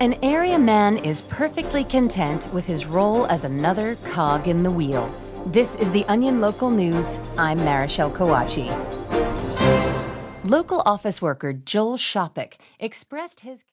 An area man is perfectly content with his role as another cog in the wheel. This is the Onion Local News. I'm Marichelle Kawachi. Local office worker Joel Shopik expressed his